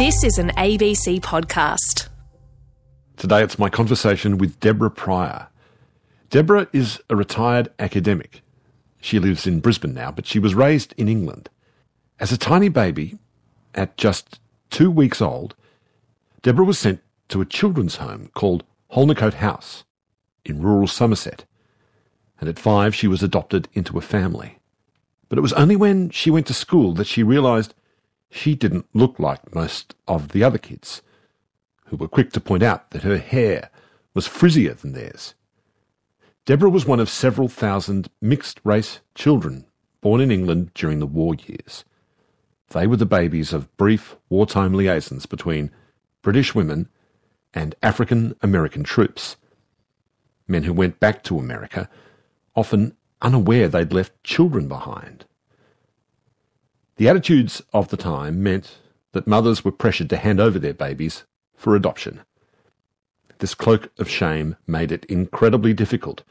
This is an ABC podcast. Today it's my conversation with Deborah Pryor. Deborah is a retired academic. She lives in Brisbane now, but she was raised in England. As a tiny baby, at just two weeks old, Deborah was sent to a children's home called Holnicote House in rural Somerset. And at five, she was adopted into a family. But it was only when she went to school that she realised she didn't look like most of the other kids, who were quick to point out that her hair was frizzier than theirs. Deborah was one of several thousand mixed race children born in England during the war years. They were the babies of brief wartime liaisons between British women and African American troops. Men who went back to America, often unaware they'd left children behind. The attitudes of the time meant that mothers were pressured to hand over their babies for adoption. This cloak of shame made it incredibly difficult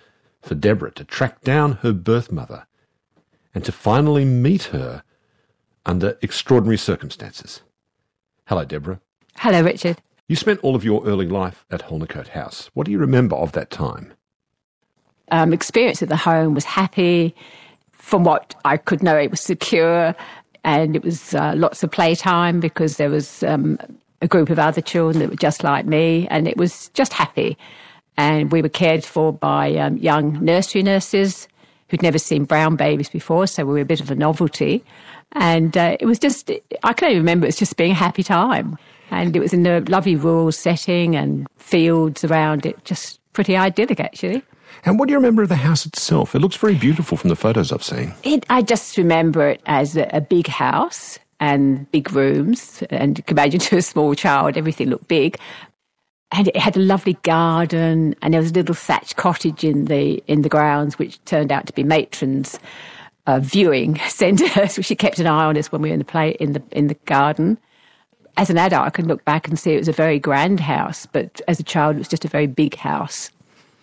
for Deborah to track down her birth mother and to finally meet her under extraordinary circumstances. Hello, Deborah. Hello, Richard. You spent all of your early life at Holnicote House. What do you remember of that time? Um, experience at the home was happy. From what I could know, it was secure and it was uh, lots of playtime because there was um, a group of other children that were just like me, and it was just happy. And we were cared for by um, young nursery nurses who'd never seen brown babies before, so we were a bit of a novelty. And uh, it was just, I can only remember it was just being a happy time. And it was in a lovely rural setting and fields around it, just pretty idyllic actually. And what do you remember of the house itself? It looks very beautiful from the photos I've seen. It, I just remember it as a, a big house and big rooms. And you can imagine to a small child, everything looked big. And it had a lovely garden, and there was a little thatched cottage in the in the grounds, which turned out to be matron's uh, viewing so she kept an eye on us when we were in the play in the in the garden. As an adult, I can look back and see it was a very grand house, but as a child, it was just a very big house.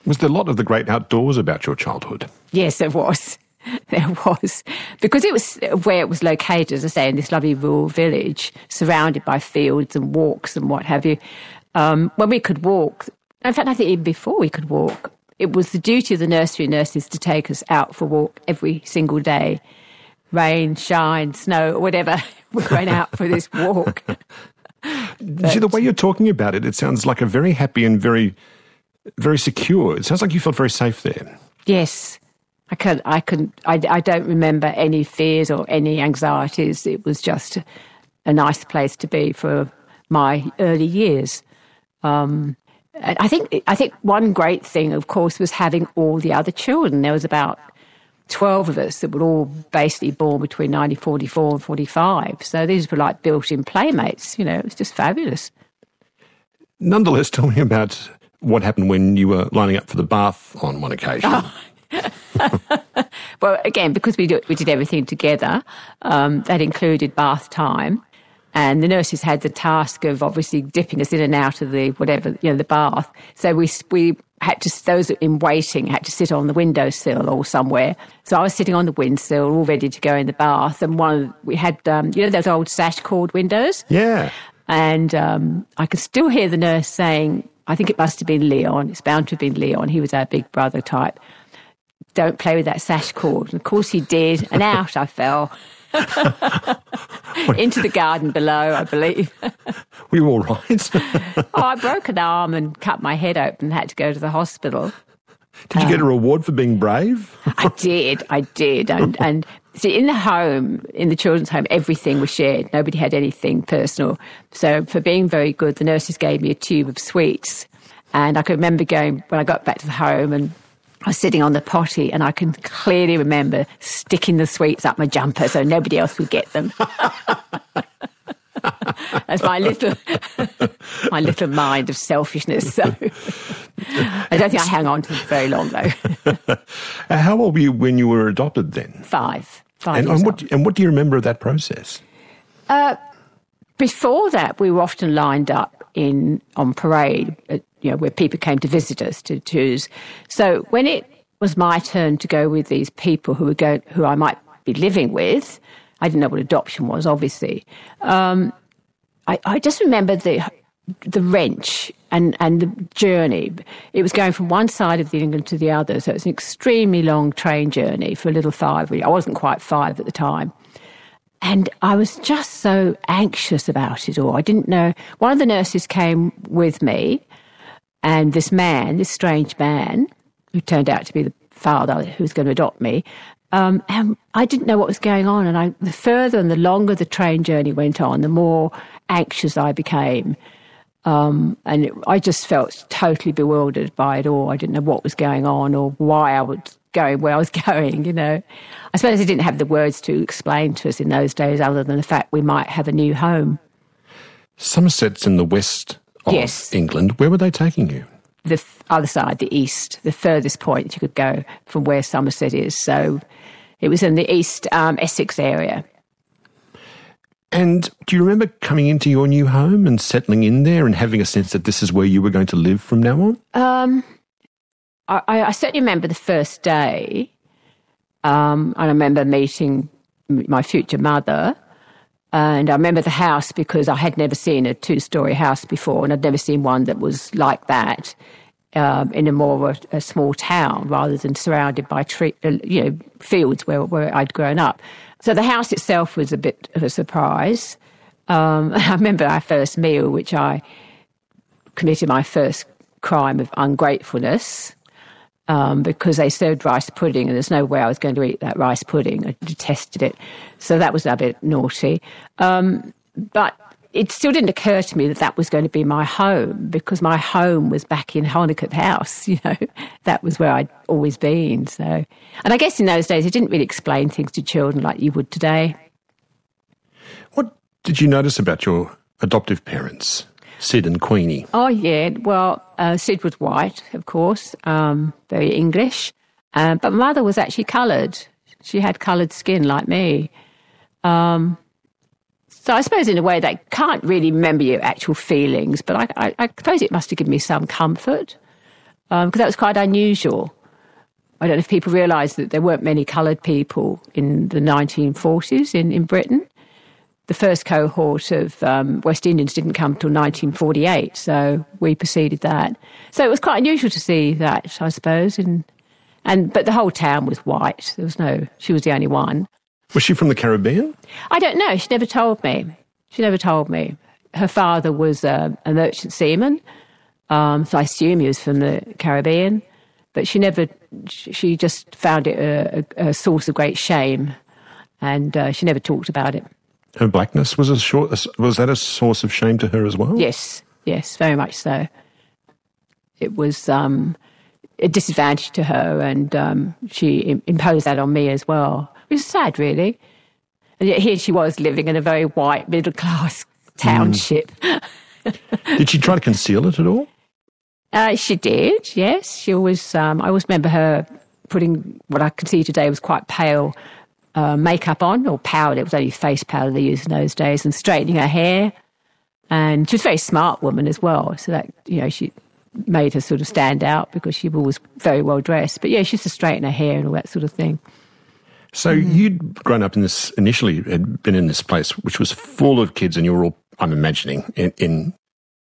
Was there a lot of the great outdoors about your childhood? Yes, there was. There was. Because it was where it was located, as I say, in this lovely rural village, surrounded by fields and walks and what have you. Um, when we could walk, in fact, I think even before we could walk, it was the duty of the nursery nurses to take us out for a walk every single day. Rain, shine, snow, or whatever. We're going out for this walk. but, See, the way you're talking about it, it sounds like a very happy and very very secure. It sounds like you felt very safe there. Yes. I can, I can, I, I don't remember any fears or any anxieties. It was just a nice place to be for my early years. Um, I think, I think one great thing, of course, was having all the other children. There was about 12 of us that were all basically born between 1944 and 45. So these were like built in playmates. You know, it was just fabulous. Nonetheless, tell me about what happened when you were lining up for the bath on one occasion? Oh. well, again, because we, do, we did everything together, um, that included bath time. And the nurses had the task of obviously dipping us in and out of the whatever, you know, the bath. So we, we had to, those in waiting had to sit on the windowsill or somewhere. So I was sitting on the windowsill, all ready to go in the bath. And one, we had, um, you know, those old sash cord windows? Yeah. And um, I could still hear the nurse saying, I think it must have been Leon. It's bound to have been Leon. He was our big brother type. Don't play with that sash cord. And of course he did. And out I fell. Into the garden below, I believe. Were you all right? oh, I broke an arm and cut my head open and had to go to the hospital. Did you um, get a um, reward for being brave? I did, I did. And, and See, in the home, in the children's home, everything was shared. Nobody had anything personal. So for being very good, the nurses gave me a tube of sweets. And I can remember going, when I got back to the home and I was sitting on the potty and I can clearly remember sticking the sweets up my jumper so nobody else would get them. That's my little my little mind of selfishness. So I don't think I hang on to them very long though. How old were you when you were adopted then? Five. Five and, and what, and what do you remember of that process? Uh, before that, we were often lined up in on parade, you know, where people came to visit us to choose. So when it was my turn to go with these people who were go, who I might be living with, I didn't know what adoption was, obviously. Um, I, I just remember the the wrench and, and the journey. It was going from one side of the England to the other, so it was an extremely long train journey for a little five. I wasn't quite five at the time. And I was just so anxious about it all. I didn't know. One of the nurses came with me, and this man, this strange man, who turned out to be the father who was going to adopt me, um, and I didn't know what was going on. And I, the further and the longer the train journey went on, the more anxious I became. Um, and it, I just felt totally bewildered by it all. I didn't know what was going on or why I was going where I was going, you know. I suppose I didn't have the words to explain to us in those days other than the fact we might have a new home. Somerset's in the west of Yes. England. Where were they taking you? The other side, the east, the furthest point you could go from where Somerset is. So it was in the east um, Essex area. And do you remember coming into your new home and settling in there and having a sense that this is where you were going to live from now on? Um, I, I certainly remember the first day. Um, I remember meeting my future mother. And I remember the house because I had never seen a two story house before, and I'd never seen one that was like that um, in a more a, a small town rather than surrounded by tree, uh, you know, fields where, where I'd grown up. So the house itself was a bit of a surprise. Um, I remember our first meal, which I committed my first crime of ungratefulness um, because they served rice pudding, and there's no way I was going to eat that rice pudding. I detested it. So that was a bit naughty. Um, but it still didn't occur to me that that was going to be my home because my home was back in Holnicote House. You know, that was where I'd always been. So, and I guess in those days, it didn't really explain things to children like you would today. What did you notice about your adoptive parents, Sid and Queenie? Oh, yeah. Well, uh, Sid was white, of course, um, very English. Uh, but mother was actually coloured. She had coloured skin like me. Um, so I suppose in a way they can't really remember your actual feelings, but I, I, I suppose it must have given me some comfort because that was quite unusual. I don't know if people realise that there weren't many coloured people in the 1940s in, in Britain. The first cohort of um, West Indians didn't come till 1948, so we preceded that. So it was quite unusual to see that, I suppose. And but the whole town was white. There was no. She was the only one. Was she from the Caribbean? I don't know. She never told me. She never told me. Her father was a, a merchant seaman, um, so I assume he was from the Caribbean. But she never. She just found it a, a, a source of great shame, and uh, she never talked about it. Her blackness was a short. Was that a source of shame to her as well? Yes, yes, very much so. It was um, a disadvantage to her, and um, she imposed that on me as well. It was sad, really. And yet here she was living in a very white, middle class township. Did she try to conceal it at all? Uh, she did, yes. She always, um, I always remember her putting what I can see today was quite pale uh, makeup on, or powder. It was only face powder they used in those days, and straightening her hair. And she was a very smart woman as well. So that, you know, she made her sort of stand out because she was very well dressed. But yeah, she used to straighten her hair and all that sort of thing. So mm-hmm. you'd grown up in this initially, had been in this place which was full of kids, and you were all, I'm imagining, in in,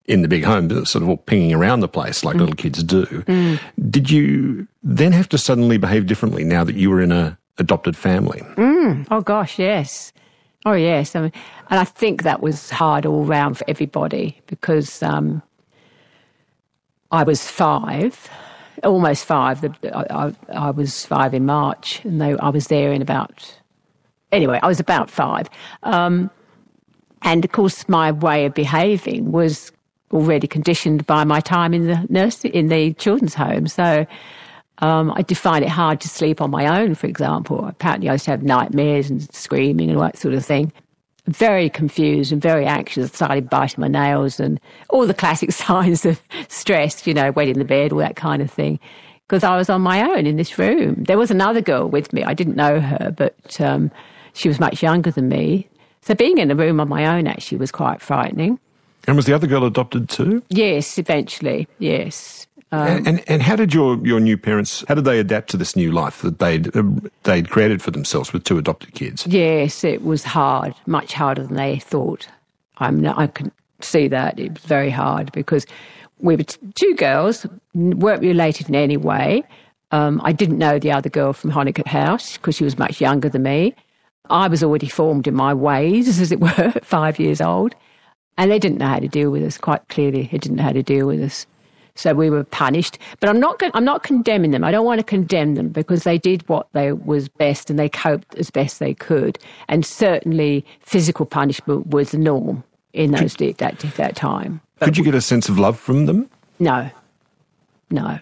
in the big home, sort of all pinging around the place like mm. little kids do. Mm. Did you then have to suddenly behave differently now that you were in a adopted family? Mm. Oh gosh, yes. Oh yes. I mean, and I think that was hard all round for everybody because um, I was five, almost five. I, I, I was five in March, and they, I was there in about. Anyway, I was about five, um, and of course, my way of behaving was already conditioned by my time in the nurse in the children's home. So. Um, I did find it hard to sleep on my own, for example. Apparently, I used to have nightmares and screaming and all that sort of thing. Very confused and very anxious. I started biting my nails and all the classic signs of stress, you know, wetting the bed, all that kind of thing. Because I was on my own in this room. There was another girl with me. I didn't know her, but um, she was much younger than me. So being in a room on my own actually was quite frightening. And was the other girl adopted too? Yes, eventually, yes. And, and and how did your, your new parents? How did they adapt to this new life that they'd um, they'd created for themselves with two adopted kids? Yes, it was hard, much harder than they thought. I'm no, I can see that. It was very hard because we were t- two girls, weren't related in any way. Um, I didn't know the other girl from Holnicote House because she was much younger than me. I was already formed in my ways, as it were, at five years old. And they didn't know how to deal with us, quite clearly. They didn't know how to deal with us. So we were punished. But I'm not, I'm not condemning them. I don't want to condemn them because they did what they was best and they coped as best they could. And certainly physical punishment was the norm in those could, that, that time. But could you get a sense of love from them? No. No.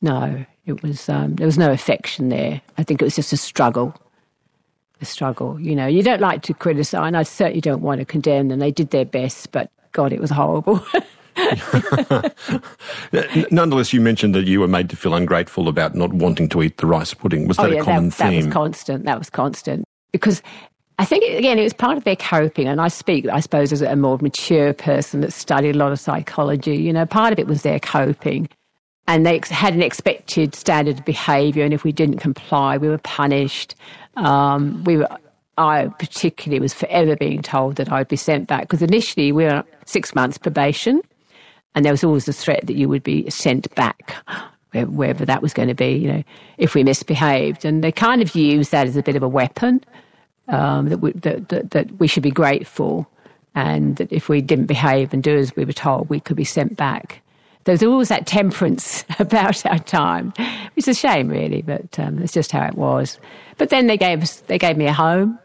No. It was, um, there was no affection there. I think it was just a struggle a struggle. You know, you don't like to criticise, and I certainly don't want to condemn them. They did their best, but God, it was horrible. Nonetheless, you mentioned that you were made to feel ungrateful about not wanting to eat the rice pudding. Was that oh, yeah, a common that, theme? That was constant. That was constant because I think again it was part of their coping. And I speak, I suppose, as a more mature person that studied a lot of psychology. You know, part of it was their coping, and they had an expected standard of behaviour, and if we didn't comply, we were punished. Um, we were. I particularly was forever being told that I'd be sent back because initially we were six months probation, and there was always the threat that you would be sent back wherever that was going to be, you know, if we misbehaved. And they kind of used that as a bit of a weapon um, that, we, that, that, that, we should be grateful, and that if we didn't behave and do as we were told, we could be sent back. There's always that temperance about our time, is a shame, really, but um, it's just how it was. But then they gave us, they gave me a home,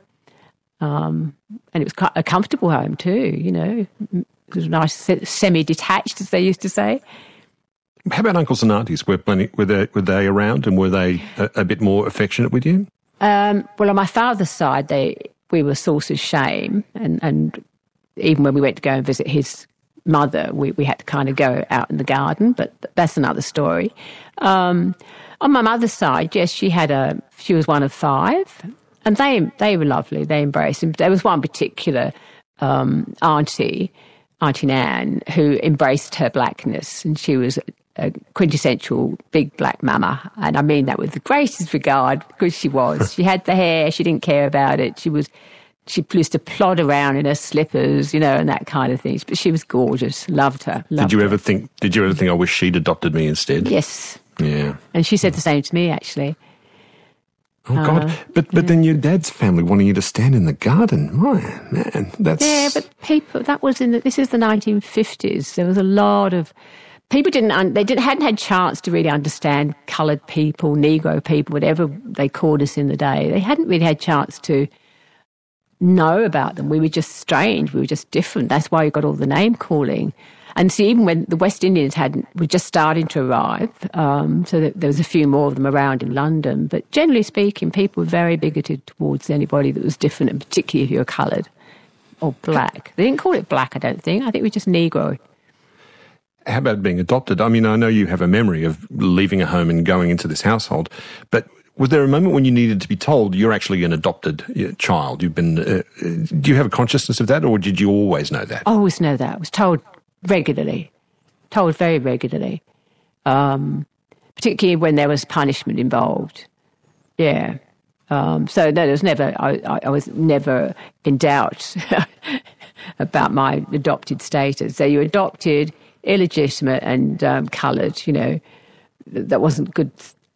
um, and it was a comfortable home too. You know, was nice, semi-detached, as they used to say. How about uncles and aunties? Were, plenty, were, they, were they around and were they a, a bit more affectionate with you? Um, well, on my father's side, they we were source of shame, and, and even when we went to go and visit his mother, we, we had to kind of go out in the garden, but that's another story. Um, on my mother's side, yes, she had a she was one of five, and they they were lovely. They embraced him. There was one particular um, auntie, Auntie Nan, who embraced her blackness, and she was a quintessential big black mama. And I mean that with the greatest regard because she was. She had the hair, she didn't care about it. She was, she used to plod around in her slippers, you know, and that kind of thing. But she was gorgeous. Loved her. Loved did you her. ever think, did you ever think, I wish she'd adopted me instead? Yes. Yeah. And she said the same to me, actually. Oh God! Uh, but but yeah. then your dad's family wanting you to stand in the garden. My man, that's yeah. But people, that was in the, this is the 1950s. There was a lot of people didn't they didn't hadn't had chance to really understand coloured people, Negro people, whatever they called us in the day. They hadn't really had chance to know about them. We were just strange. We were just different. That's why you got all the name calling. And see, even when the West Indians had were just starting to arrive, um, so that there was a few more of them around in London. But generally speaking, people were very bigoted towards anybody that was different, and particularly if you were coloured or black. They didn't call it black, I don't think. I think we just Negro. How about being adopted? I mean, I know you have a memory of leaving a home and going into this household, but was there a moment when you needed to be told you're actually an adopted child? You've been. Uh, do you have a consciousness of that, or did you always know that? I always know that. I was told regularly, told very regularly, um, particularly when there was punishment involved. Yeah. Um, so no, there was never. I, I was never in doubt about my adopted status. So you adopted illegitimate and um, coloured, you know, that wasn't good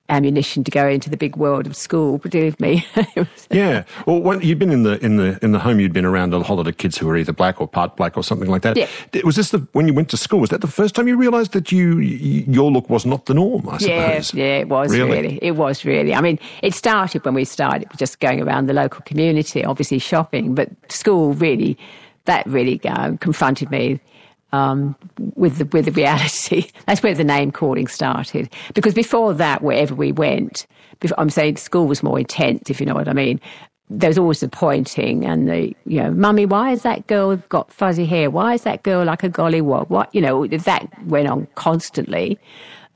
ammunition to go into the big world of school. Believe me. yeah. Well, when you'd been in the in the in the home, you'd been around a whole lot of kids who were either black or part black or something like that. Yeah. Was this the when you went to school? Was that the first time you realised that you your look was not the norm? I suppose. Yeah, yeah, it was really? really. It was really. I mean, it started when we started just going around the local community, obviously shopping, but school really that really um, confronted me um, with the, with the reality. That's where the name calling started. Because before that, wherever we went, before, I'm saying school was more intense, if you know what I mean. There was always the pointing and the, you know, mummy, why has that girl got fuzzy hair? Why is that girl like a gollywog? What, you know, that went on constantly.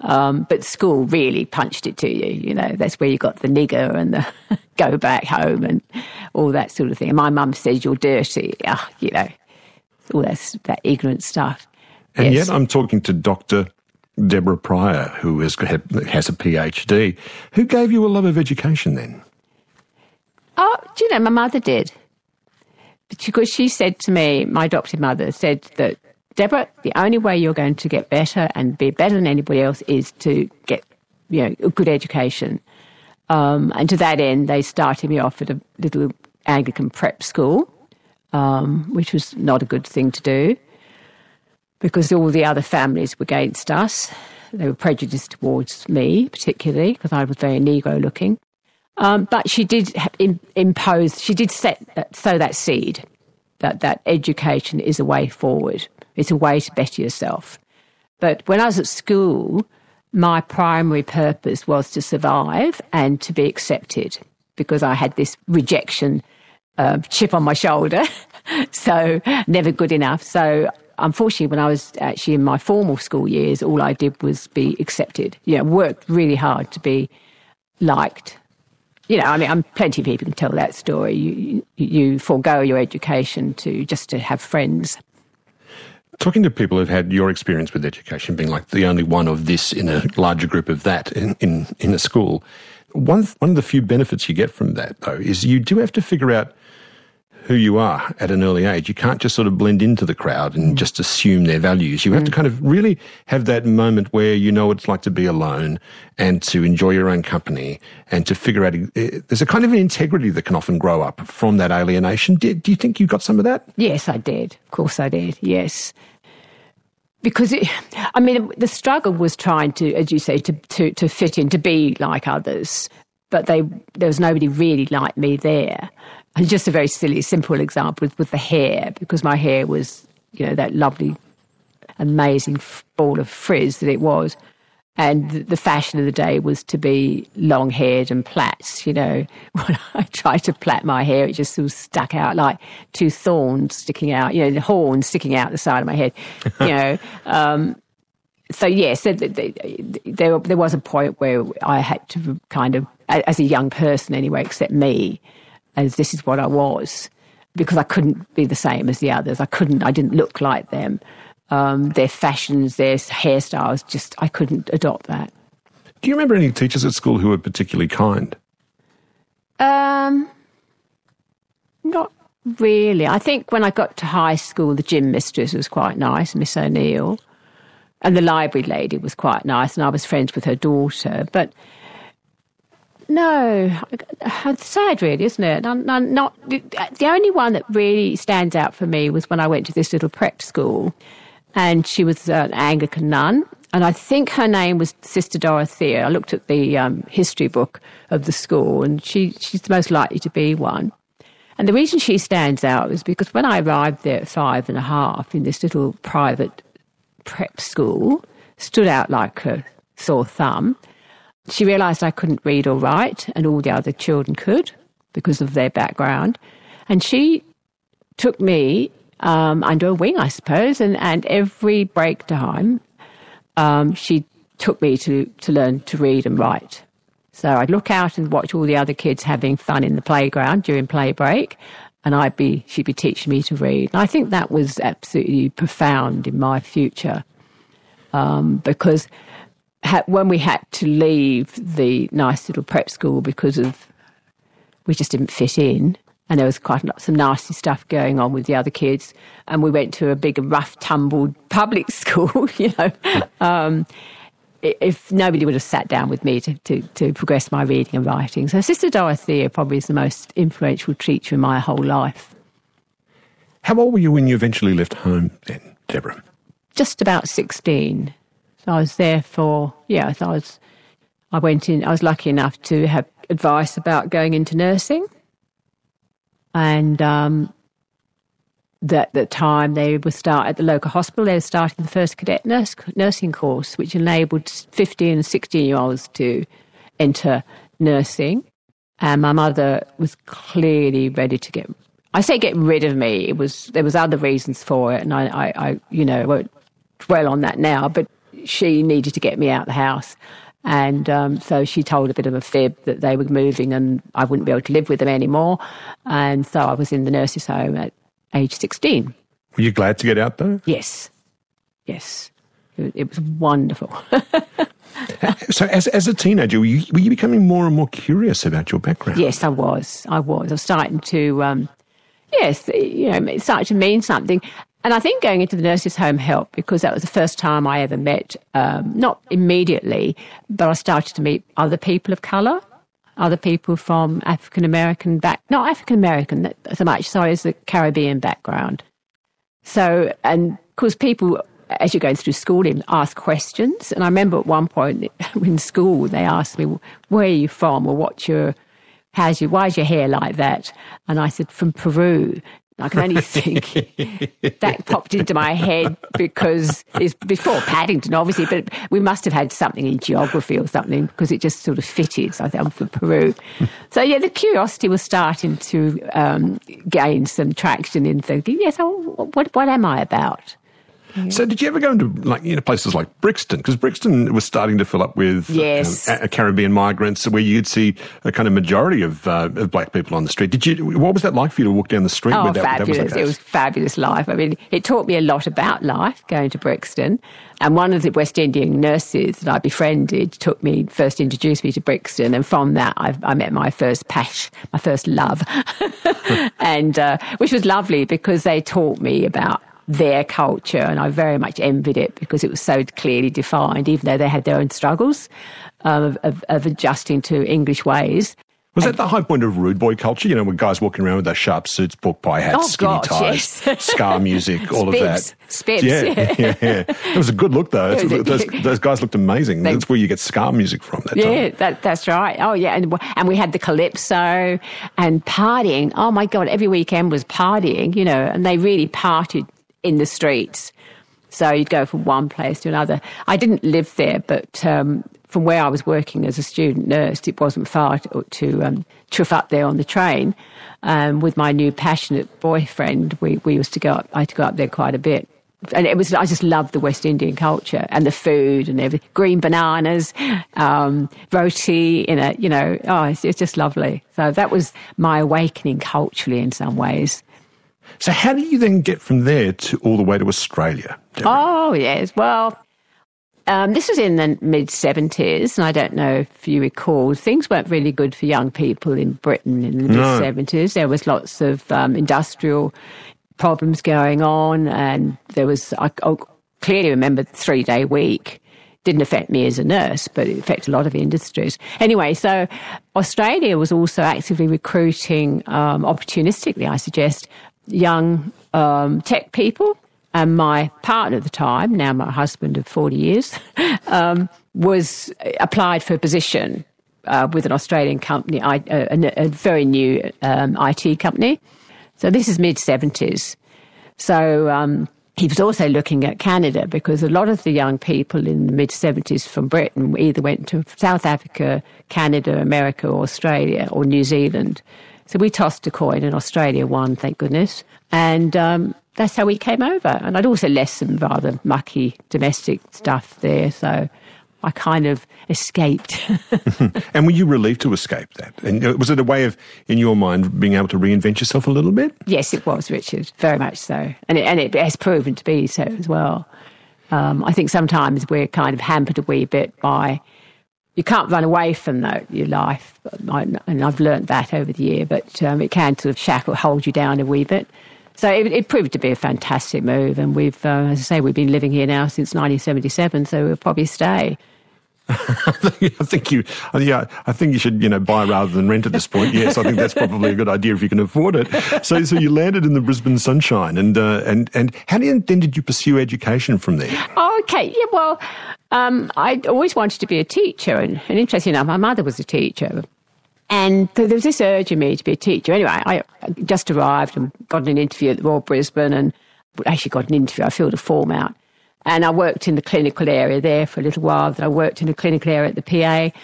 Um, but school really punched it to you. You know, that's where you got the nigger and the go back home and all that sort of thing. And my mum says you're dirty. You know, all that, that ignorant stuff. And yes. yet I'm talking to Dr. Deborah Pryor, who has, has a PhD. Who gave you a love of education then? Oh, do you know, my mother did. because she said to me, my adopted mother said that, Deborah, the only way you're going to get better and be better than anybody else is to get, you know, a good education. Um, and to that end, they started me off at a little Anglican prep school, um, which was not a good thing to do because all the other families were against us. They were prejudiced towards me, particularly because I was very Negro looking. Um, but she did impose, she did set sow that seed that, that education is a way forward. It's a way to better yourself. But when I was at school, my primary purpose was to survive and to be accepted because I had this rejection uh, chip on my shoulder. so never good enough. So unfortunately, when I was actually in my formal school years, all I did was be accepted. You know, worked really hard to be liked you know, I mean, I'm, plenty of people can tell that story. You, you forego your education to just to have friends. Talking to people who've had your experience with education, being like the only one of this in a larger group of that in, in, in a school, one, one of the few benefits you get from that, though, is you do have to figure out who you are at an early age. You can't just sort of blend into the crowd and mm. just assume their values. You have mm. to kind of really have that moment where you know what it's like to be alone and to enjoy your own company and to figure out. Eh, there's a kind of an integrity that can often grow up from that alienation. Do, do you think you got some of that? Yes, I did. Of course, I did. Yes. Because it, I mean, the struggle was trying to, as you say, to, to, to fit in, to be like others, but they, there was nobody really like me there. And just a very silly, simple example with, with the hair, because my hair was, you know, that lovely, amazing ball of frizz that it was. And the fashion of the day was to be long haired and plaits. You know, when I tried to plait my hair, it just sort of stuck out like two thorns sticking out, you know, the horns sticking out the side of my head. You know, um, so yes, there, there, there was a point where I had to kind of, as a young person anyway, except me as this is what I was because I couldn't be the same as the others. I couldn't, I didn't look like them. Um, their fashions, their hairstyles, just, I couldn't adopt that. Do you remember any teachers at school who were particularly kind? Um, not really. I think when I got to high school, the gym mistress was quite nice, Miss O'Neill. And the library lady was quite nice, and I was friends with her daughter. But no, it's sad, really, isn't it? Not, the only one that really stands out for me was when I went to this little prep school, and she was an Anglican nun, and I think her name was Sister Dorothea. I looked at the um, history book of the school, and she, she's the most likely to be one. And the reason she stands out is because when I arrived there at five and a half in this little private prep school, stood out like a sore thumb she realised I couldn't read or write, and all the other children could because of their background. And she took me um, under a wing, I suppose, and, and every break time um, she took me to, to learn to read and write. So I'd look out and watch all the other kids having fun in the playground during play break, and I'd be she'd be teaching me to read. And I think that was absolutely profound in my future um, because when we had to leave the nice little prep school because of we just didn't fit in, and there was quite lot, some nasty stuff going on with the other kids, and we went to a big rough tumbled public school, you know. Um, if nobody would have sat down with me to, to, to, progress my reading and writing. So Sister Dorothea probably is the most influential teacher in my whole life. How old were you when you eventually left home then, Deborah? Just about 16. So I was there for, yeah, I was, I went in, I was lucky enough to have advice about going into nursing. And um, that the time they would start at the local hospital, they were starting the first cadet nurse, nursing course, which enabled 15 and 16 year olds to enter nursing. And my mother was clearly ready to get, I say get rid of me. It was, there was other reasons for it. And I, I, I you know, won't dwell on that now, but she needed to get me out of the house. And um, so she told a bit of a fib that they were moving and I wouldn't be able to live with them anymore. And so I was in the nurse's home at age 16. Were you glad to get out though? Yes. Yes. It, it was wonderful. so as, as a teenager, were you, were you, becoming more and more curious about your background? Yes, I was. I was. I was starting to um, yes, you know, it started to mean something. And I think going into the nurses' home helped because that was the first time I ever met, um, not immediately, but I started to meet other people of colour, other people from African American back, not African American so much, sorry, as the Caribbean background. So, and because people, as you're going through schooling, ask questions. And I remember at one point in school, they asked me, where are you from or what's your, how's your, why's your hair like that? And I said, from Peru. I can only think that popped into my head because it's before Paddington, obviously, but we must have had something in geography or something because it just sort of fitted. So I think I'm from Peru. so yeah, the curiosity was starting to um, gain some traction in thinking, yes, oh, what, what am I about? So, did you ever go into like you know places like Brixton? Because Brixton was starting to fill up with yes. um, Caribbean migrants, where you'd see a kind of majority of, uh, of black people on the street. Did you? What was that like for you to walk down the street? Oh, that, fabulous! That was it was fabulous life. I mean, it taught me a lot about life going to Brixton. And one of the West Indian nurses that I befriended took me first introduced me to Brixton, and from that I, I met my first pash, my first love, and uh, which was lovely because they taught me about their culture, and I very much envied it because it was so clearly defined, even though they had their own struggles um, of, of, adjusting to English ways. Was that the high point of rude boy culture? You know, when guys walking around with their sharp suits, pork pie hats, oh, skinny gosh, ties, yes. ska music, all Spibs, of that. Spibs, yeah, yeah. yeah, yeah. It was a good look, though. those, those, guys looked amazing. They, that's where you get ska music from. That yeah. That, that's right. Oh, yeah, and and we had the calypso and partying. Oh my God, every weekend was partying. You know, and they really partied in the streets. So you'd go from one place to another. I didn't live there, but um, from where I was working as a student nurse, it wasn't far to, to um, chuff up there on the train. Um, with my new passionate boyfriend, we, we used to go up, I had to go up there quite a bit. And it was, I just loved the West Indian culture and the food and everything. Green bananas, um, roti in you know, oh, it's, it's just lovely. So that was my awakening culturally in some ways. So, how do you then get from there to all the way to Australia? Deborah? Oh, yes. Well, um, this was in the mid 70s, and I don't know if you recall, things weren't really good for young people in Britain in the mid 70s. There was lots of um, industrial problems going on, and there was, I, clearly remember the three day week. Didn't affect me as a nurse, but it affected a lot of industries. Anyway, so Australia was also actively recruiting, um, opportunistically, I suggest, young um, tech people. And my partner at the time, now my husband of 40 years, um, was applied for a position uh, with an Australian company, a, a, a very new um, IT company. So this is mid 70s. So um, he was also looking at Canada because a lot of the young people in the mid 70s from Britain either went to South Africa, Canada, America, or Australia, or New Zealand. So we tossed a coin and Australia won, thank goodness. And um, that's how we came over. And I'd also left some rather mucky domestic stuff there. So I kind of escaped. and were you relieved to escape that? And uh, was it a way of, in your mind, being able to reinvent yourself a little bit? Yes, it was, Richard. Very much so. And it, and it has proven to be so as well. Um, I think sometimes we're kind of hampered a wee bit by you can't run away from that, your life. And I've learnt that over the year, but um, it can sort of shackle, hold you down a wee bit. So it, it proved to be a fantastic move. And we've, uh, as I say, we've been living here now since 1977, so we'll probably stay. I think you, yeah, I think you should, you know, buy rather than rent at this point. Yes, I think that's probably a good idea if you can afford it. So, so you landed in the Brisbane sunshine, and uh, and and how then did you pursue education from there? Oh, okay, yeah, well, um, I always wanted to be a teacher, and, and interesting enough, my mother was a teacher. And there was this urge in me to be a teacher. Anyway, I just arrived and got an interview at the Royal Brisbane and actually got an interview. I filled a form out. And I worked in the clinical area there for a little while. Then I worked in the clinical area at the PA.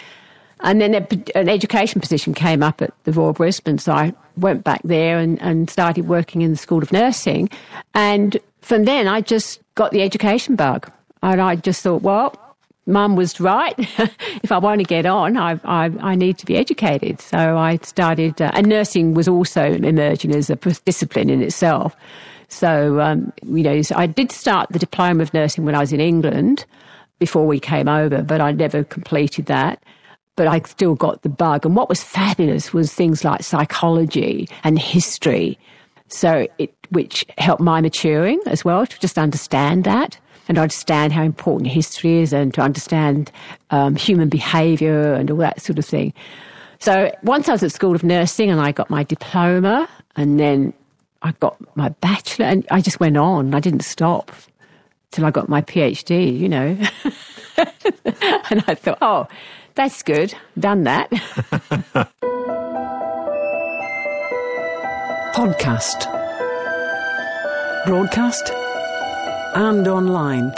And then an education position came up at the Royal Brisbane. So I went back there and, and started working in the School of Nursing. And from then, I just got the education bug. And I just thought, well, mum was right. if I want to get on, I, I, I, need to be educated. So I started, uh, and nursing was also emerging as a discipline in itself. So, um, you know, so I did start the diploma of nursing when I was in England before we came over, but I never completed that. But I still got the bug. And what was fabulous was things like psychology and history So it, which helped my maturing as well to just understand that and understand how important history is and to understand um, human behaviour and all that sort of thing. So once I was at School of Nursing and I got my diploma and then I got my bachelor and I just went on. I didn't stop till I got my PhD, you know. and I thought, oh, that's good. Done that. Podcast. Broadcast. And online.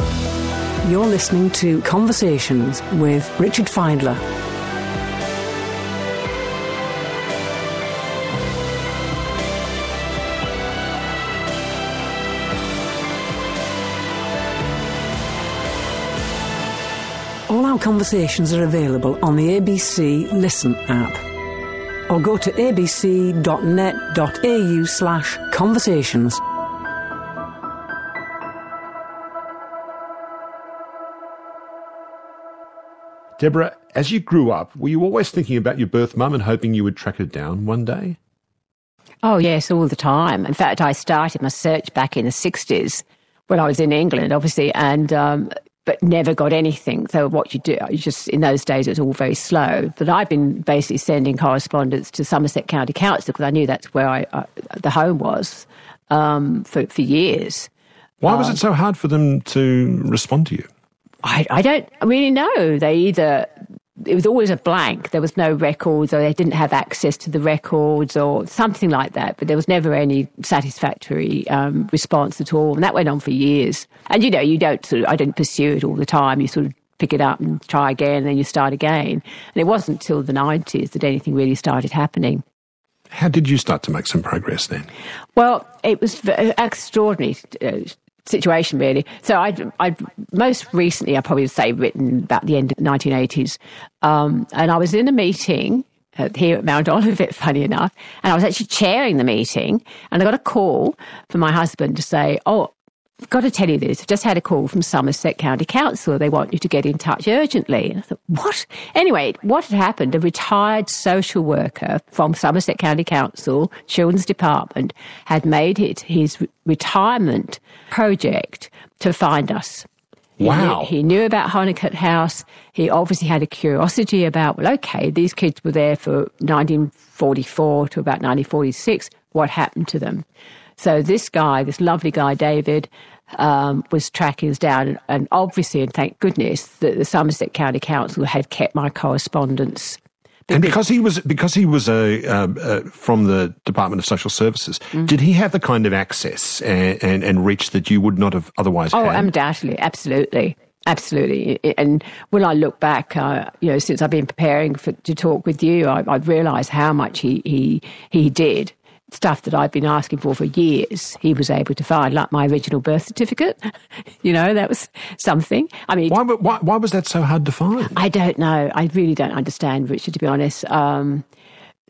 You're listening to Conversations with Richard Fidler. Conversations are available on the ABC Listen app. Or go to abc.net.au slash conversations. Deborah, as you grew up, were you always thinking about your birth mum and hoping you would track her down one day? Oh, yes, all the time. In fact, I started my search back in the 60s when I was in England, obviously, and um, but never got anything. So what you do, you just in those days it was all very slow. But I've been basically sending correspondence to Somerset County Council because I knew that's where I, uh, the home was um, for for years. Why was it so hard for them to respond to you? I, I don't really know. They either it was always a blank. There was no records, or they didn't have access to the records, or something like that. But there was never any satisfactory um, response at all, and that went on for years. And you know, you don't sort of, I didn't pursue it all the time. You sort of pick it up and try again, and then you start again. And it wasn't until the nineties that anything really started happening. How did you start to make some progress then? Well, it was extraordinary. Uh, situation really. So I, I most recently, I probably would say written about the end of the 1980s, um, and I was in a meeting here at Mount Olivet, funny enough, and I was actually chairing the meeting, and I got a call from my husband to say, "Oh, I've got to tell you this. I've just had a call from Somerset County Council. They want you to get in touch urgently. And I thought, what? Anyway, what had happened, a retired social worker from Somerset County Council Children's Department had made it his retirement project to find us. Wow. He knew, he knew about Holnicote House. He obviously had a curiosity about, well, okay, these kids were there for 1944 to about 1946. What happened to them? So this guy, this lovely guy, David, um, was tracking us down, and obviously, and thank goodness, that the Somerset County Council had kept my correspondence. And because he was because he was a, uh, uh, from the Department of Social Services, mm-hmm. did he have the kind of access and, and, and, reach that you would not have otherwise oh, had? undoubtedly, absolutely. Absolutely, and when I look back, uh, you know, since I've been preparing for, to talk with you, I, I've realised how much he he he did stuff that I'd been asking for for years, he was able to find, like my original birth certificate. you know, that was something. I mean, why, why, why, was that so hard to find? I don't know. I really don't understand, Richard, to be honest. Um,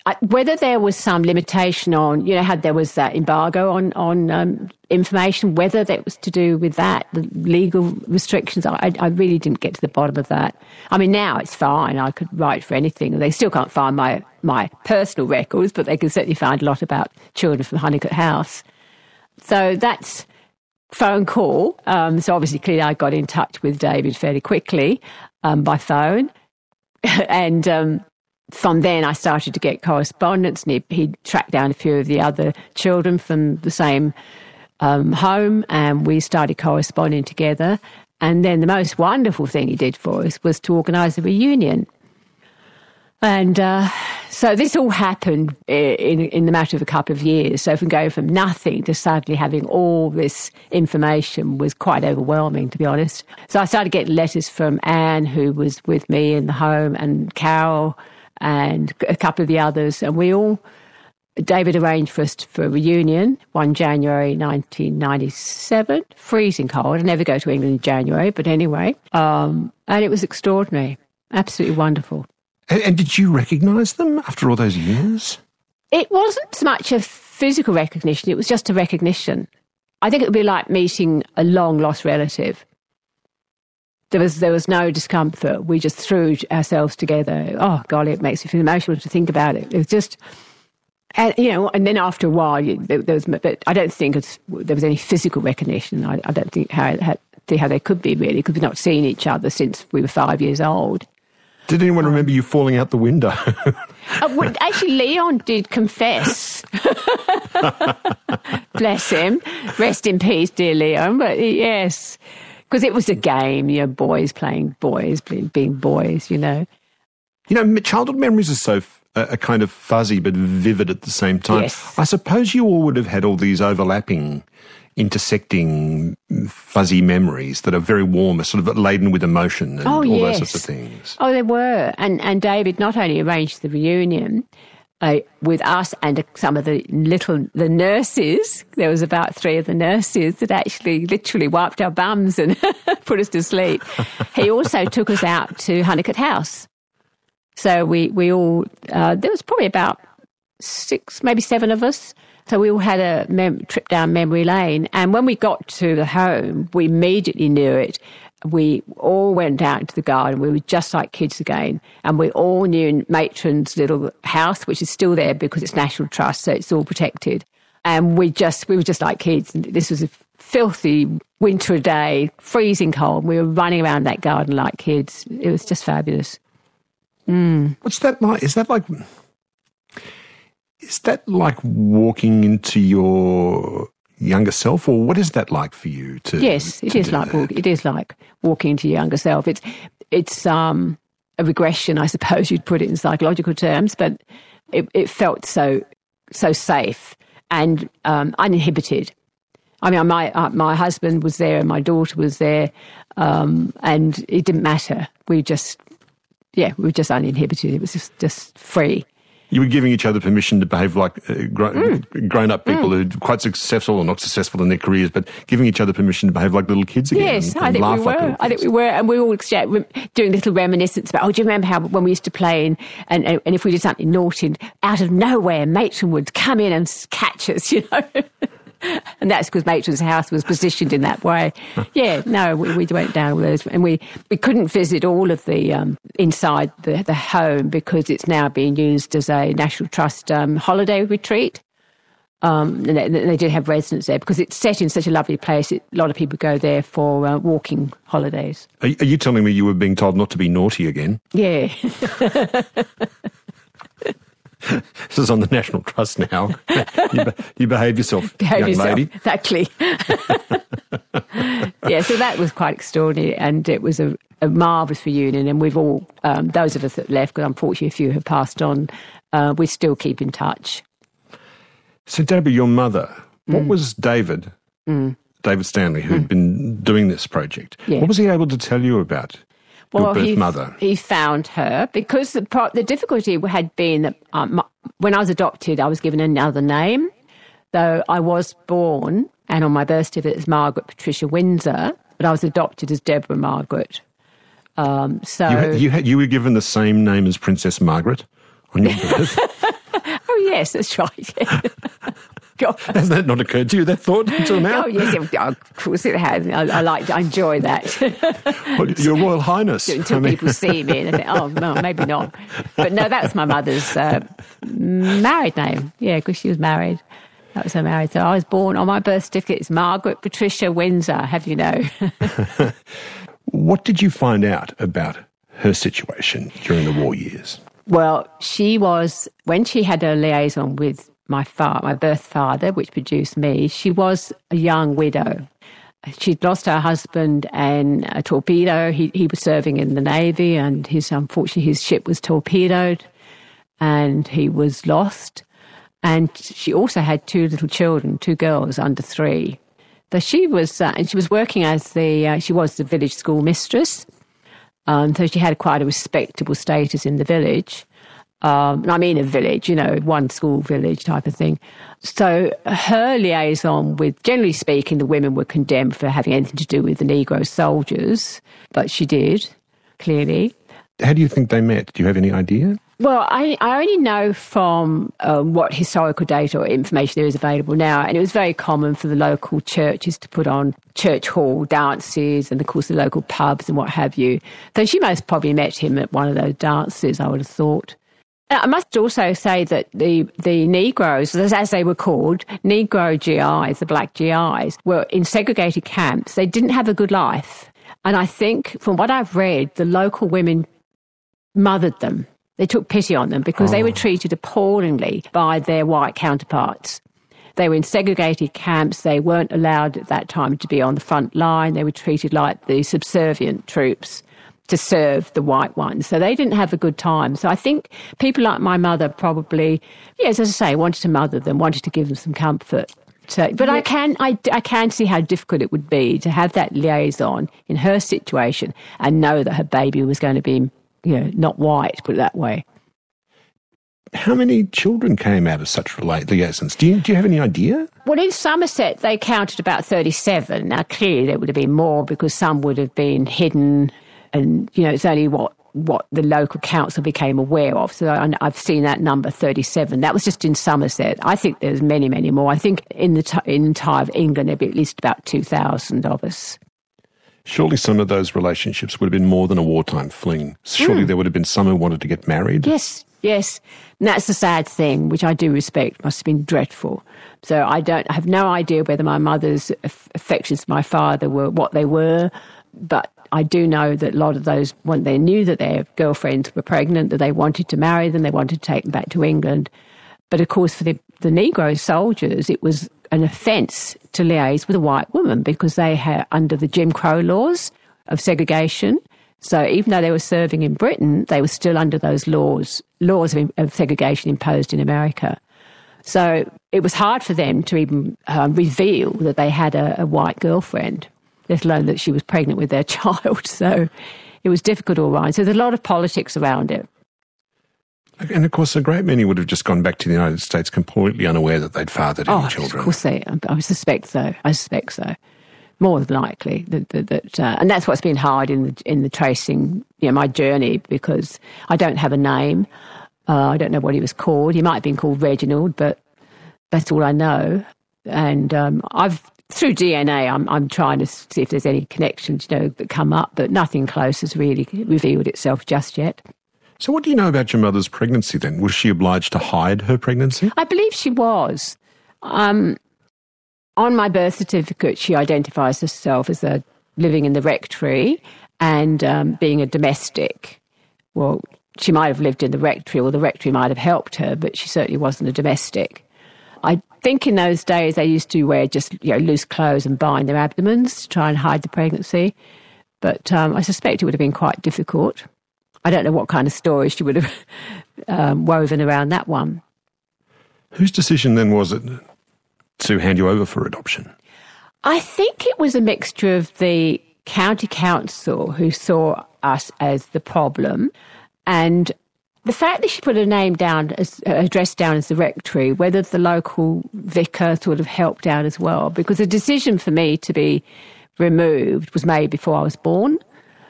I, whether there was some limitation on, you know, how there was that embargo on on um, information, whether that was to do with that, the legal restrictions, I, I really didn't get to the bottom of that. I mean, now it's fine. I could write for anything. They still can't find my my personal records, but they can certainly find a lot about children from Holnicote House. So that's phone call. Um, so obviously, clearly, I got in touch with David fairly quickly um, by phone, and um, from then I started to get correspondence and he, he, tracked down a few of the other children from the same um, home and we started corresponding together. And then the most wonderful thing he did for us was to organise a reunion. And uh, so this all happened in, in the matter of a couple of years. So from going from nothing to suddenly having all this information was quite overwhelming, to be honest. So I started getting letters from Anne, who was with me in the home, and Carol, and a couple of the others, and we all. David arranged for us for a reunion, 1 January 1997. Freezing cold. I never go to England in January, but anyway. Um, and it was extraordinary. Absolutely wonderful. And, and did you recognise them after all those years? It wasn't so much a physical recognition, it was just a recognition. I think it would be like meeting a long lost relative there was there was no discomfort. We just threw ourselves together. Oh golly, it makes me feel emotional to think about it. It was just And you know, and then after a while, there, there was. But I don't think there was any physical recognition. I, I don't think how, how how they could be really, because we've not seen each other since we were five years old. Did anyone remember you falling out the window? uh, well, actually, Leon did confess. Bless him. Rest in peace, dear Leon. But yes, because it was a game, you know, boys playing boys, being, boys, you know. You know, childhood memories are so a, kind of fuzzy but vivid at the same time. Yes. I suppose you all would have had all these overlapping, intersecting, fuzzy memories that are very warm, sort of laden with emotion and oh, all yes. those sorts of things. Oh, there were. And, and David not only arranged the reunion, uh, with us and some of the little the nurses. There was about three of the nurses that actually literally wiped our bums and put us to sleep. he also took us out to Holnicote House. So we we all uh, there was probably about six, maybe seven of us. So we all had a mem- trip down memory lane, and when we got to the home, we immediately knew it. We all went out into the garden. We were just like kids again, and we all knew Matron's little house, which is still there because it's National Trust, so it's all protected. And we just we were just like kids. And this was a filthy winter day, freezing cold. We were running around that garden like kids. It was just fabulous. Mm. What's that like? Is that like? Is that like walking into your younger self, or what is that like for you? To yes, it to is like walk, it is like walking into your younger self. It's it's um, a regression, I suppose you'd put it in psychological terms, but it, it felt so so safe and um, uninhibited. I mean, my uh, my husband was there and my daughter was there, um, and it didn't matter. We just yeah, we were just uninhibited. It was just, just free. You were giving each other permission to behave like uh, gro- mm. grown up people mm. who are quite successful or not successful in their careers, but giving each other permission to behave like little kids again. Yes, and, I and think we were. like I think we were. And we were all doing little reminiscence about, oh, do you remember how when we used to play and, and, and if we did something naughty, out of nowhere, matron would come in and catch us, you know? And that's because Matron's house was positioned in that way. Yeah, no, we, we went down with those, and we, we couldn't visit all of the um, inside the, the home because it's now being used as a National Trust um, holiday retreat. Um, and they, they, did have residents there because it's set in such a lovely place. It, a lot of people go there for uh, walking holidays. Are, are you telling me you were being told not to be naughty again? Yeah. this is on the National Trust now. you, be, you behave yourself, behave young yourself. lady. Exactly. yeah, so that was quite extraordinary, and it was a, a marvellous reunion. And we've all, um, those of us that left, because unfortunately a few have passed on, uh, we still keep in touch. So, Debbie, your mother, what mm. was David, mm. David Stanley, who'd mm. been doing this project? Yeah. What was he able to tell you about well, he, mother? He found her because the, pro- the difficulty had been that um, when I was adopted, I was given another name, though I was born, and on my birth certificate it's Margaret Patricia Windsor, but I was adopted as Deborah Margaret. Um, so you, had, you, had, you were given the same name as Princess Margaret on your birth. oh yes, that's right. God. Has that not occurred to you, that thought, until now? Oh, yes, of course it has. I, I like, I enjoy that. well, Your Royal Highness. Until I mean... people see me and think, oh, no, maybe not. But no, that's my mother's uh, married name. Yeah, because she was married. That was her married. So I was born on my birth certificate. It's Margaret Patricia Windsor, have you know. what did you find out about her situation during the war years? Well, she was, when she had a liaison with my fa- my birth father, which produced me, she was a young widow. She'd lost her husband and a torpedo. He, he was serving in the Navy, and his unfortunately his ship was torpedoed, and he was lost. And she also had two little children, two girls under three. So she was, uh, and she was working as the, uh, she was the village school mistress. Um, so she had quite a respectable status in the village. Um, I mean, a village, you know, one school village type of thing. So her liaison with, generally speaking, the women were condemned for having anything to do with the Negro soldiers, but she did, clearly. How do you think they met? Do you have any idea? Well, I, I only know from um, what historical data or information there is available now, and it was very common for the local churches to put on church hall dances and, of course, the local pubs and what have you. So she most probably met him at one of those dances, I would have thought. Uh, I must also say that the, the Negroes, as they were called, Negro GIs, the black GIs, were in segregated camps. They didn't have a good life. And I think, from what I've read, the local women mothered them. They took pity on them because oh. they were oh. treated appallingly by their white counterparts. They were in segregated camps. They weren't allowed at that time to be on the front line. They were treated like the subservient troops to serve the white ones. So they didn't have a good time. So I think people like my mother probably, yes, as I say, wanted to mother them, wanted to give them some comfort. So, but I can I, I can see how difficult it would be to have that liaison in her situation and know that her baby was going to be, you know, not white, put it that way. How many children came out of such liaisons? Do you, do you have any idea? Well, in Somerset, they counted about 37. Now, clearly, there would have been more because some would have been hidden, and, you know, it's only what what the local council became aware of. So I've seen that number 37. That was just in Somerset. I think there's many, many more. I think in the t- in entire of England, there'd be at least about 2,000 of us. Surely some of those relationships would have been more than a wartime fling. Surely mm. there would have been some who wanted to get married. Yes, yes. And that's the sad thing, which I do respect. Must have been dreadful. So I don't I have no idea whether my mother's affections for my father were what they were, but I do know that a lot of those, when they knew that their girlfriends were pregnant, that they wanted to marry them, they wanted to take them back to England. But of course, for the, the Negro soldiers, it was an offence to liaise with a white woman because they had, under the Jim Crow laws of segregation, so even though they were serving in Britain, they were still under those laws, laws of, of segregation imposed in America. So it was hard for them to even um, reveal that they had a, a white girlfriend let alone that she was pregnant with their child. So it was difficult all right. So there's a lot of politics around it. And of course, a great many would have just gone back to the United States completely unaware that they'd fathered oh, any children. Of course, they. I suspect so. I suspect so. More than likely that, that, that uh, and that's what's been hard in the in the tracing, you know, my journey because I don't have a name. Uh, I don't know what he was called. He might have been called Reginald, but that's all I know. And um, I've through DNA, I'm, I'm trying to see if there's any connections, you know, that come up, but nothing close has really revealed itself just yet. So, what do you know about your mother's pregnancy then? Was she obliged to hide her pregnancy? I believe she was. Um, on my birth certificate, she identifies herself as a living in the rectory and um, being a domestic. Well, she might have lived in the rectory, or the rectory might have helped her, but she certainly wasn't a domestic. I think in those days they used to wear just you know loose clothes and bind their abdomens to try and hide the pregnancy. But um, I suspect it would have been quite difficult. I don't know what kind of story she would have um, woven around that one. Whose decision then was it to hand you over for adoption? I think it was a mixture of the county council who saw us as the problem and the fact that she put her name down, as, address down as the rectory, whether the local vicar sort of helped out as well, because the decision for me to be removed was made before I was born.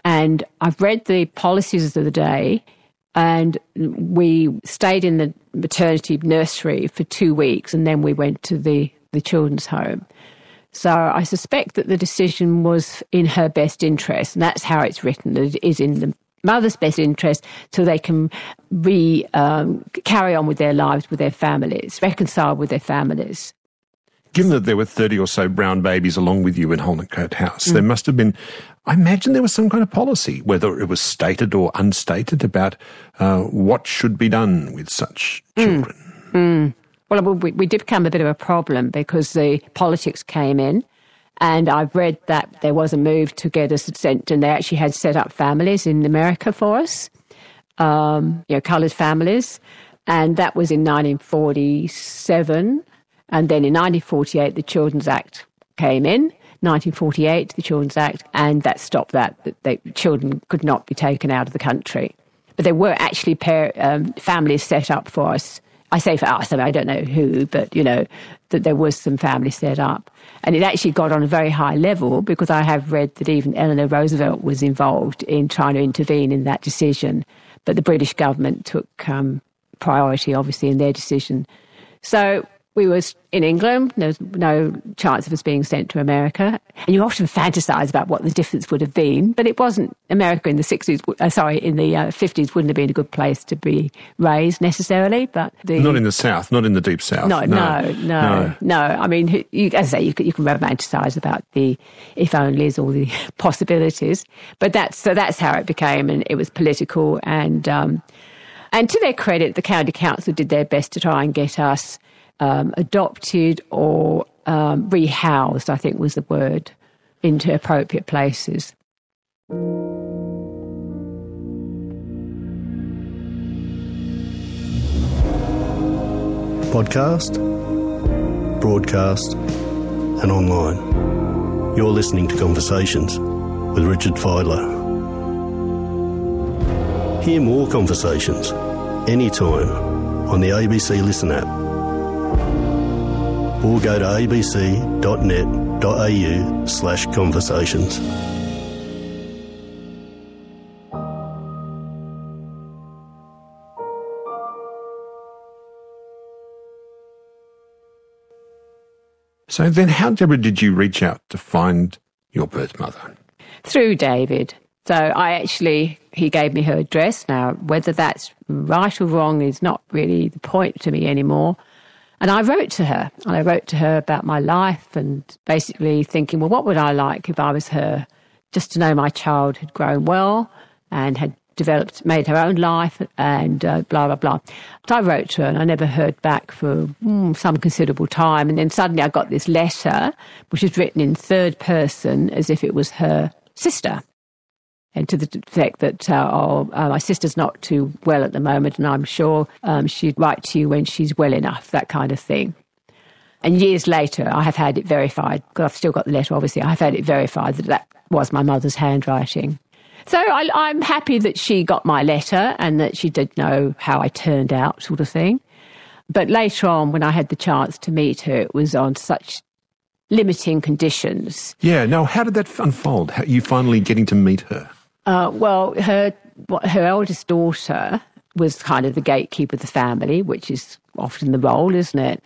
And I've read the policies of the day, and we stayed in the maternity nursery for two weeks, and then we went to the, the children's home. So I suspect that the decision was in her best interest, and that's how it's written. It is in the mother's best interest so they can re um, carry on with their lives with their families, reconcile with their families. Given that there were 30 or so brown babies along with you in Holnicote House, mm. there must have been, I imagine there was some kind of policy, whether it was stated or unstated, about uh, what should be done with such mm. children. Mm. Well, we, we did become a bit of a problem because the politics came in and I've read that there was a move to get us sent, and they actually had set up families in America for us, um, you know, coloured families. And that was in 1947. And then in 1948, the Children's Act came in. 1948, the Children's Act, and that stopped that. That they, children could not be taken out of the country. But there were actually pair, um, families set up for us I say for us, I, mean, I don't know who, but you know, that there was some family set up. And it actually got on a very high level because I have read that even Eleanor Roosevelt was involved in trying to intervene in that decision. But the British government took um, priority, obviously, in their decision. So we was in England. There was no chance of us being sent to America. And you often fantasize about what the difference would have been, but it wasn't. America in the 60s, uh, sorry, in the uh, 50s wouldn't have been a good place to be raised necessarily. But the, Not in the South, not in the deep South. no, no, no, no. I mean, you, as I say, you can, you can romanticize about the if onlys or the possibilities, but that's so that's how it became, and it was political. And um, and to their credit, the county council did their best to try and get us um, adopted or um, rehoused. I think was the word into appropriate places. Podcast, broadcast, and online. You're listening to Conversations with Richard Fidler. Hear more conversations anytime on the ABC Listen app or go to abc.net.au slash conversations. So then, how, Deborah, did you reach out to find your birth mother? through David. So I actually, he gave me her address. Now, whether that's right or wrong is not really the point to me anymore. And I wrote to her, and I wrote to her about my life and basically thinking, well, what would I like if I was her? Just to know my child had grown well and had developed, made her own life and uh, blah, blah, blah. But I wrote to her and I never heard back for mm, some considerable time. And then suddenly I got this letter, which was written in third person as if it was her sister. And to the effect that, uh, oh, uh, my sister's not too well at the moment, and I'm sure um, she'd write to you when she's well enough, that kind of thing. And years later, I have had it verified, because I've still got the letter, obviously, I have had it verified that that was my mother's handwriting. So I, I'm happy that she got my letter and that she did know how I turned out, sort of thing. But later on, when I had the chance to meet her, it was on such limiting conditions. Yeah. Now, how did that unfold? How, you finally getting to meet her? Uh, well, her her eldest daughter was kind of the gatekeeper of the family, which is often the role, isn't it?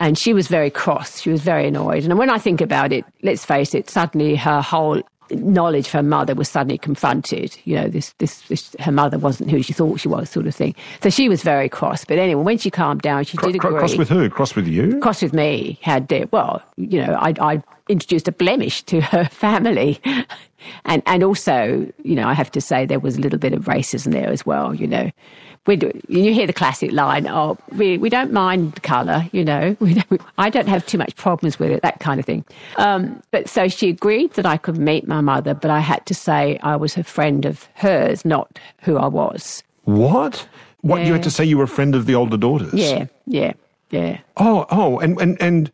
And she was very cross. She was very annoyed. And when I think about it, let's face it, suddenly her whole knowledge of her mother was suddenly confronted. You know, this, this, this her mother wasn't who she thought she was, sort of thing. So she was very cross. But anyway, when she calmed down, she Cro- did agree cross with who? Cross with you? cross with me had well you know I, I introduced a blemish to her family and and also you know I have to say there was a little bit of racism there as well you know we do, you hear the classic line oh we, we don't mind colour you know we don't, I don't have too much problems with it that kind of thing um, but so she agreed that I could meet my mother but I had to say I was a friend of hers not who I was What? What you had to say? You were a friend of the older daughters? yeah yeah yeah Oh, oh, and and and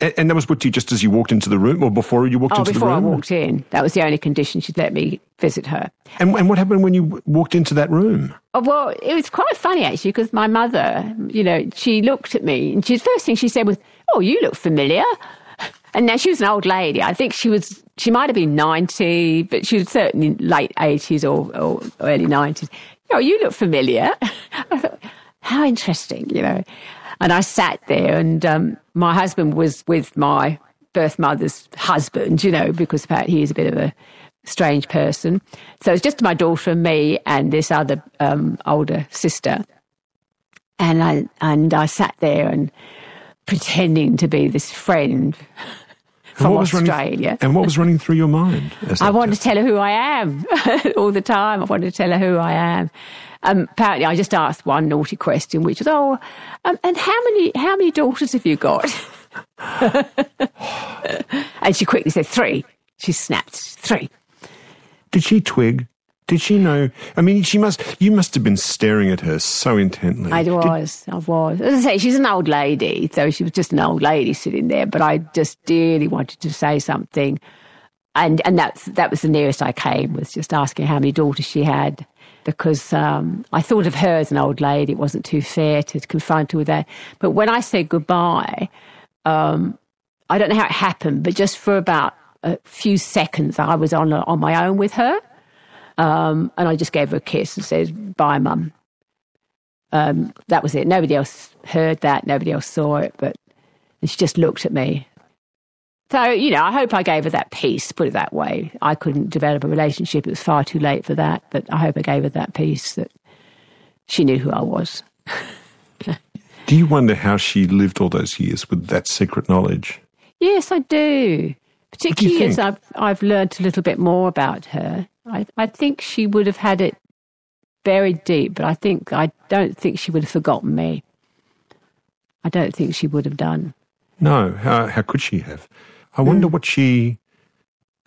and that was what you just as you walked into the room, or before you walked Oh, into before the I room. walked in. That was the only condition she'd let me visit her. And and what happened when you walked into that room? Oh, well, it was quite funny actually because my mother, you know, she looked at me and she, the first thing she said was, "Oh, you look familiar." And now she was an old lady. I think she was, she might have been 90, but she was certainly late 80s or, or early 90s. Oh, you look familiar. I thought, how interesting, you know. And I sat there and um, my husband was with my birth mother's husband, you know, because apparently he is a bit of a strange person. So it's just my daughter and me and this other um, older sister. And I, and I sat there and pretending to be this friend from was Australia. Running, and what was running through your mind? I wanted to tell her who I am all the time. I wanted to tell her who I am. Um, apparently, I just asked one naughty question, which was, "Oh, um, and how many how many daughters have you got?" and she quickly said three. She snapped three. Did she twig? Did she know? I mean, she must. You must have been staring at her so intently. I Did- was, I was. As I say, she's an old lady, so she was just an old lady sitting there. But I just dearly wanted to say something, and and that's that was the nearest I came was just asking how many daughters she had, because um, I thought of her as an old lady. It wasn't too fair to confront her with that. But when I said goodbye, um, I don't know how it happened, but just for about a few seconds, I was on on my own with her, um, and I just gave her a kiss and said, "Bye, mum." um, that was it. Nobody else heard that. Nobody else saw it. But she just looked at me. So, you know, I hope I gave her that peace, put it that way. I couldn't develop a relationship. It was far too late for that. But I hope I gave her that peace that she knew who I was. Do you wonder how she lived all those years with that secret knowledge? Yes, I do. Particularly think? as I've, I've learned a little bit more about her. I, I think she would have had it buried deep, but I think I don't think she would have forgotten me. I don't think she would have done. No, how, how could she have? I wonder what she.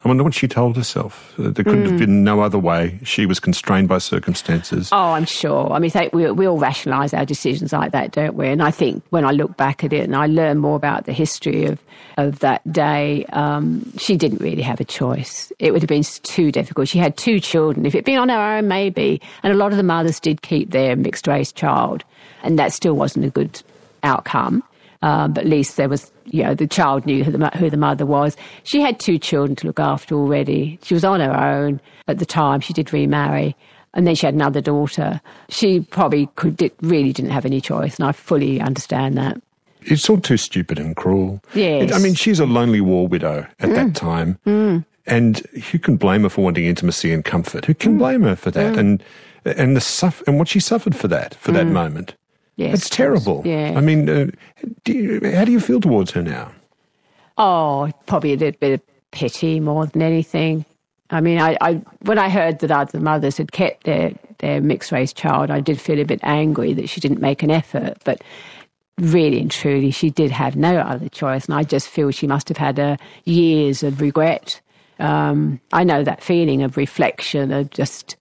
I wonder what she told herself. Uh, There couldn't have been no other way. She was constrained by circumstances. Oh, I'm sure. I mean, we, we all rationalise our decisions like that, don't we? And I think when I look back at it and I learn more about the history of, of that day, um, she didn't really have a choice. It would have been too difficult. She had two children. If it'd been on her own, maybe. And a lot of the mothers did keep their mixed race child. And that still wasn't a good outcome. Um, but at least there was, you know, the child knew who the, who the mother was. She had two children to look after already. She was on her own at the time. She did remarry. And then she had another daughter. She probably could, did, really didn't have any choice. And I fully understand that. It's all too stupid and cruel. Yes. I mean, she's a lonely war widow at that mm. time. Mm. And who can blame her for wanting intimacy and comfort? Who can mm. blame her for that? And and the suff- and what she suffered for that, for that moment. Yes, It's terrible. Yeah. I mean, uh, do you, how do you feel towards her now? Oh, probably a little bit of pity more than anything. I mean, I, I when I heard that other mothers had kept their, their mixed race child, I did feel a bit angry that she didn't make an effort. But really and truly, she did have no other choice, and I just feel she must have had uh, years of regret. Um, I know that feeling of reflection, of just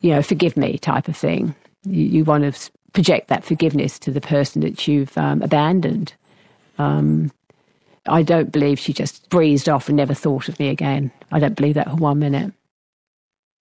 you know, forgive me type of thing. You, you want to project that forgiveness to the person that you've um, abandoned. Um, I don't believe she just breezed off and never thought of me again. I don't believe that for one minute.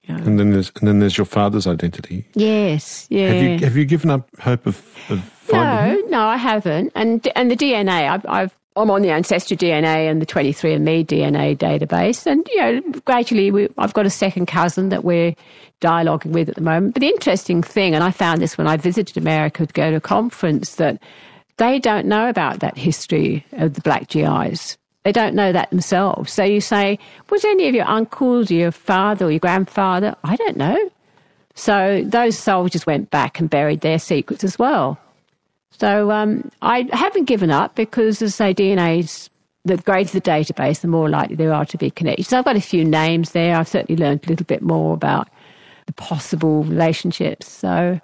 And then there's and then there's your father's identity. Yes, yeah. Have you have you given up hope of, of finding no, him? no, I haven't. And and the DNA, I've, I've I'm on the Ancestry DNA and the 23andMe DNA database, and you know, gradually we, I've got a second cousin that we're dialoguing with at the moment. But the interesting thing, and I found this when I visited America to go to a conference, that they don't know about that history of the black GIs. They don't know that themselves. So you say, was any of your uncles, your father, or your grandfather? I don't know. So those soldiers went back and buried their secrets as well. So um, I haven't given up because, as I say, DNA's the greater the database, the more likely there are to be connections. So I've got a few names there. I've certainly learned a little bit more about the possible relationships. So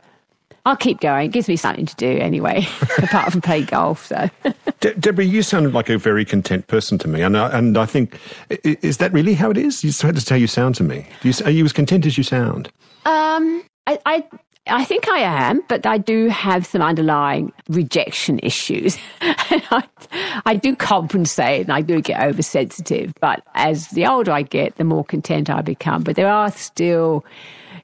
I'll keep going. It gives me something to do anyway, apart from play golf. So De- Deborah, you sound like a very content person to me, and I, and I think i- i- is that really how it is? You- That's how you sound to me. Do you, are you as content as you sound? Um, I, I, I think I am, but I do have some underlying rejection issues. I, I do compensate and I do get oversensitive. But as the older I get, the more content I become. But there are still,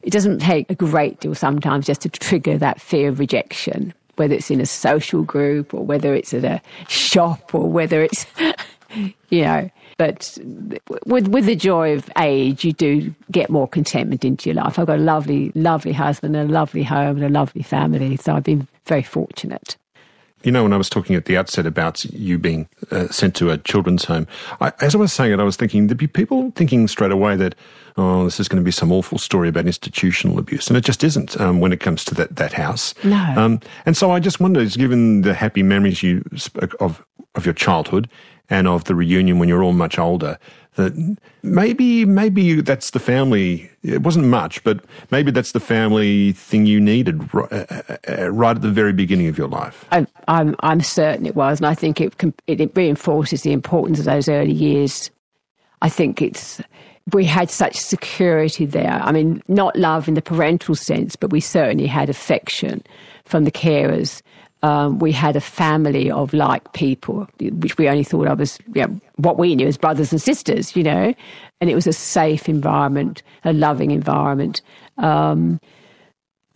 it doesn't take a great deal sometimes just to trigger that fear of rejection, whether it's in a social group or whether it's at a shop or whether it's, you know. But with with the joy of age, you do get more contentment into your life. I've got a lovely, lovely husband, and a lovely home, and a lovely family. So I've been very fortunate. You know, when I was talking at the outset about you being uh, sent to a children's home, I, as I was saying it, I was thinking there'd be people thinking straight away that, oh, this is going to be some awful story about institutional abuse. And it just isn't um, when it comes to that, that house. No. Um, and so I just wondered, given the happy memories you spoke of, of your childhood and of the reunion when you're all much older, that maybe maybe that's the family. It wasn't much, but maybe that's the family thing you needed right, uh, uh, right at the very beginning of your life. I'm, I'm, I'm certain it was, and I think it, it reinforces the importance of those early years. I think it's we had such security there. I mean, not love in the parental sense, but we certainly had affection from the carers. Um, we had a family of like people, which we only thought of as you know, what we knew as brothers and sisters, you know, and it was a safe environment, a loving environment. Um,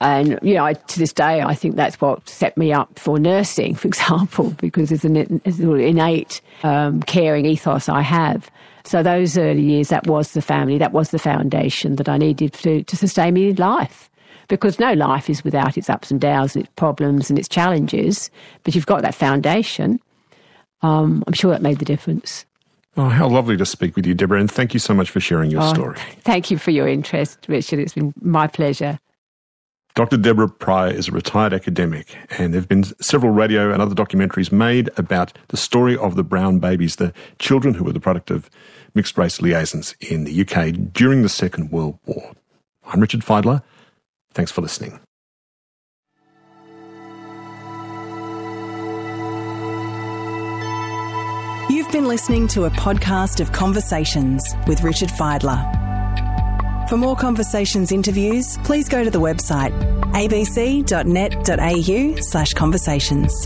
and you know, I, to this day, I think that's what set me up for nursing, for example, because it's an, it's an innate um, caring ethos I have. So those early years, that was the family, that was the foundation that I needed to, to sustain me in life. Because no life is without its ups and downs and its problems and its challenges, but you've got that foundation. um, I'm sure that made the difference. Oh, how lovely to speak with you, Deborah, and thank you so much for sharing your Oh, story. Thank you for your interest, Richard. It's been my pleasure. Dr. Deborah Pryor is a retired academic, and there have been several radio and other documentaries made about the story of the brown babies, the children who were the product of mixed race liaisons in the UK during the Second World War. I'm Richard Fidler. Thanks for listening. You've been listening to a podcast of Conversations with Richard Fidler. For more conversations interviews, please go to the website abc.net.au slash conversations.